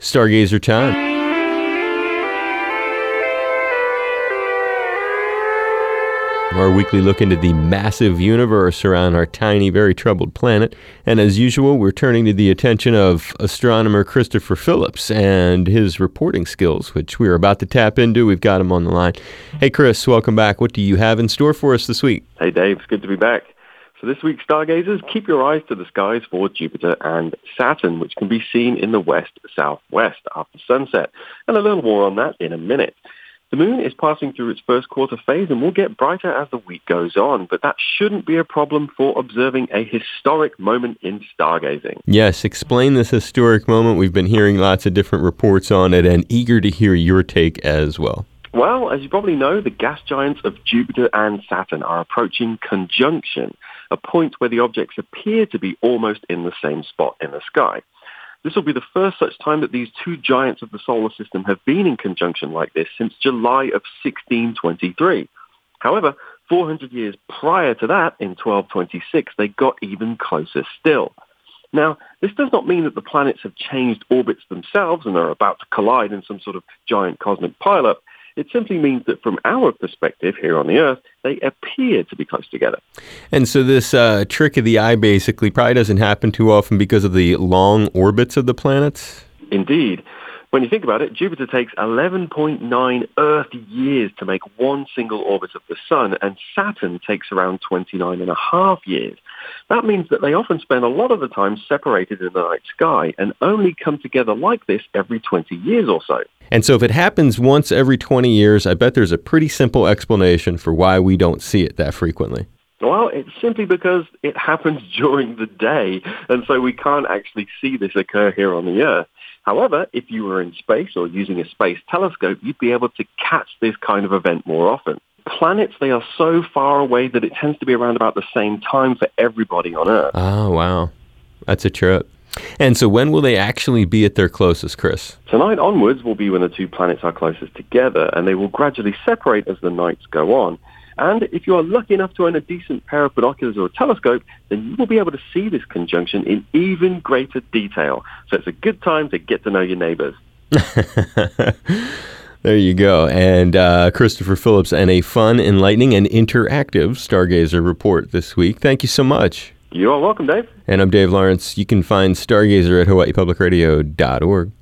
Stargazer time. Our weekly look into the massive universe around our tiny, very troubled planet. And as usual, we're turning to the attention of astronomer Christopher Phillips and his reporting skills, which we're about to tap into. We've got him on the line. Hey, Chris, welcome back. What do you have in store for us this week? Hey, Dave. It's good to be back. So this week, stargazers, keep your eyes to the skies for Jupiter and Saturn, which can be seen in the west-southwest after sunset. And a little more on that in a minute. The moon is passing through its first quarter phase and will get brighter as the week goes on, but that shouldn't be a problem for observing a historic moment in stargazing. Yes, explain this historic moment. We've been hearing lots of different reports on it and eager to hear your take as well. Well, as you probably know, the gas giants of Jupiter and Saturn are approaching conjunction, a point where the objects appear to be almost in the same spot in the sky. This will be the first such time that these two giants of the solar system have been in conjunction like this since July of 1623. However, 400 years prior to that, in 1226, they got even closer still. Now, this does not mean that the planets have changed orbits themselves and are about to collide in some sort of giant cosmic pileup. It simply means that from our perspective here on the Earth, they appear to be close together. And so this uh, trick of the eye basically probably doesn't happen too often because of the long orbits of the planets? Indeed. When you think about it, Jupiter takes 11.9 Earth years to make one single orbit of the Sun, and Saturn takes around 29 and a half years. That means that they often spend a lot of the time separated in the night sky and only come together like this every 20 years or so. And so if it happens once every 20 years, I bet there's a pretty simple explanation for why we don't see it that frequently. Well, it's simply because it happens during the day, and so we can't actually see this occur here on the Earth. However, if you were in space or using a space telescope, you'd be able to catch this kind of event more often. Planets, they are so far away that it tends to be around about the same time for everybody on Earth. Oh, wow. That's a trip. And so when will they actually be at their closest, Chris? Tonight onwards will be when the two planets are closest together, and they will gradually separate as the nights go on. And if you are lucky enough to own a decent pair of binoculars or a telescope, then you will be able to see this conjunction in even greater detail. So it's a good time to get to know your neighbors. there you go. And uh, Christopher Phillips and a fun, enlightening, and interactive Stargazer report this week. Thank you so much. You are welcome, Dave. And I'm Dave Lawrence. You can find Stargazer at hawaiipublicradio.org.